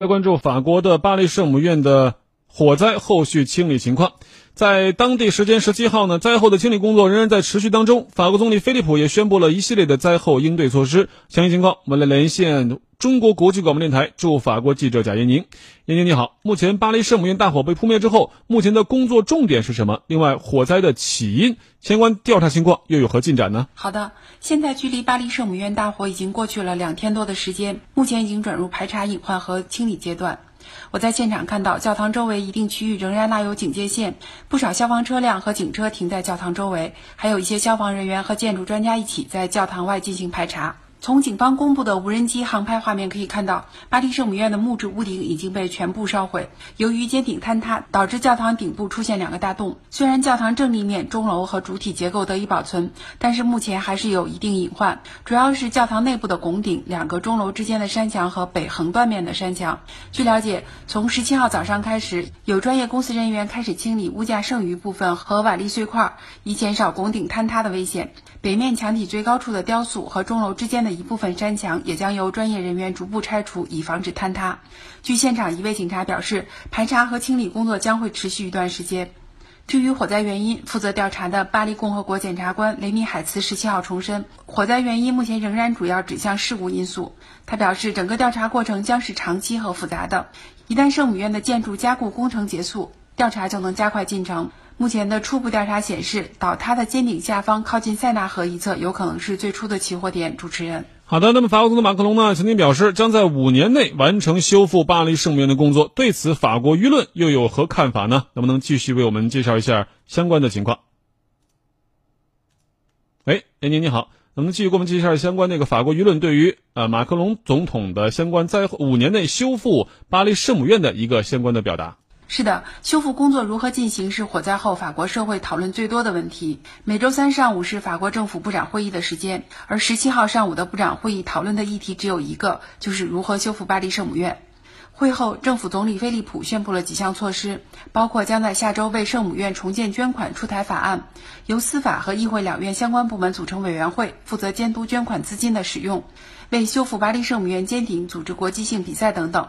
来关注法国的巴黎圣母院的火灾后续清理情况。在当地时间十七号呢，灾后的清理工作仍然在持续当中。法国总理菲利普也宣布了一系列的灾后应对措施。详细情况，我们来连线中国国际广播电台驻法国记者贾燕宁。燕宁你好，目前巴黎圣母院大火被扑灭之后，目前的工作重点是什么？另外，火灾的起因相关调查情况又有何进展呢？好的，现在距离巴黎圣母院大火已经过去了两天多的时间，目前已经转入排查隐患和清理阶段。我在现场看到，教堂周围一定区域仍然拉有警戒线，不少消防车辆和警车停在教堂周围，还有一些消防人员和建筑专家一起在教堂外进行排查。从警方公布的无人机航拍画面可以看到，巴黎圣母院的木质屋顶已经被全部烧毁。由于尖顶坍塌，导致教堂顶部出现两个大洞。虽然教堂正立面、钟楼和主体结构得以保存，但是目前还是有一定隐患，主要是教堂内部的拱顶、两个钟楼之间的山墙和北横断面的山墙。据了解，从十七号早上开始，有专业公司人员开始清理屋架剩余部分和瓦砾碎块，以减少拱顶坍塌的危险。北面墙体最高处的雕塑和钟楼之间的一部分山墙也将由专业人员逐步拆除，以防止坍塌。据现场一位警察表示，排查和清理工作将会持续一段时间。至于火灾原因，负责调查的巴黎共和国检察官雷米海茨十七号重申，火灾原因目前仍然主要指向事故因素。他表示，整个调查过程将是长期和复杂的，一旦圣母院的建筑加固工程结束，调查就能加快进程。目前的初步调查显示，倒塌的尖顶下方靠近塞纳河一侧有可能是最初的起火点。主持人，好的。那么法国总统马克龙呢，曾经表示将在五年内完成修复巴黎圣母院的工作。对此，法国舆论又有何看法呢？能不能继续为我们介绍一下相关的情况？喂，严宁你好，能不能继续给我们介绍一下相关那个法国舆论对于呃马克龙总统的相关在五年内修复巴黎圣母院的一个相关的表达？是的，修复工作如何进行是火灾后法国社会讨论最多的问题。每周三上午是法国政府部长会议的时间，而十七号上午的部长会议讨论的议题只有一个，就是如何修复巴黎圣母院。会后，政府总理菲利普宣布了几项措施，包括将在下周为圣母院重建捐款出台法案，由司法和议会两院相关部门组成委员会，负责监督捐款资金的使用，为修复巴黎圣母院尖顶组织国际性比赛等等。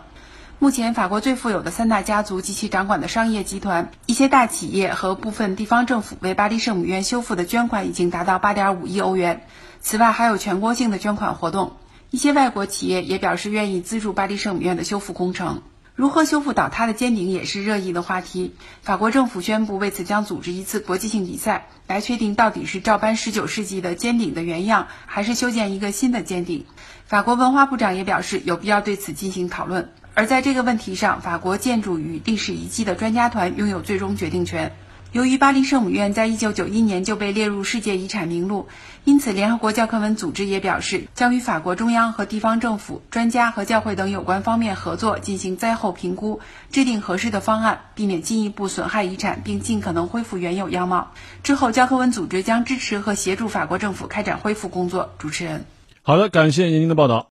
目前，法国最富有的三大家族及其掌管的商业集团、一些大企业和部分地方政府为巴黎圣母院修复的捐款已经达到八点五亿欧元。此外，还有全国性的捐款活动。一些外国企业也表示愿意资助巴黎圣母院的修复工程。如何修复倒塌的尖顶也是热议的话题。法国政府宣布为此将组织一次国际性比赛，来确定到底是照搬19世纪的尖顶的原样，还是修建一个新的尖顶。法国文化部长也表示有必要对此进行讨论。而在这个问题上，法国建筑与历史遗迹的专家团拥有最终决定权。由于巴黎圣母院在一九九一年就被列入世界遗产名录，因此联合国教科文组织也表示，将与法国中央和地方政府、专家和教会等有关方面合作，进行灾后评估，制定合适的方案，避免进一步损害遗产，并尽可能恢复原有样貌。之后，教科文组织将支持和协助法国政府开展恢复工作。主持人，好的，感谢您的报道。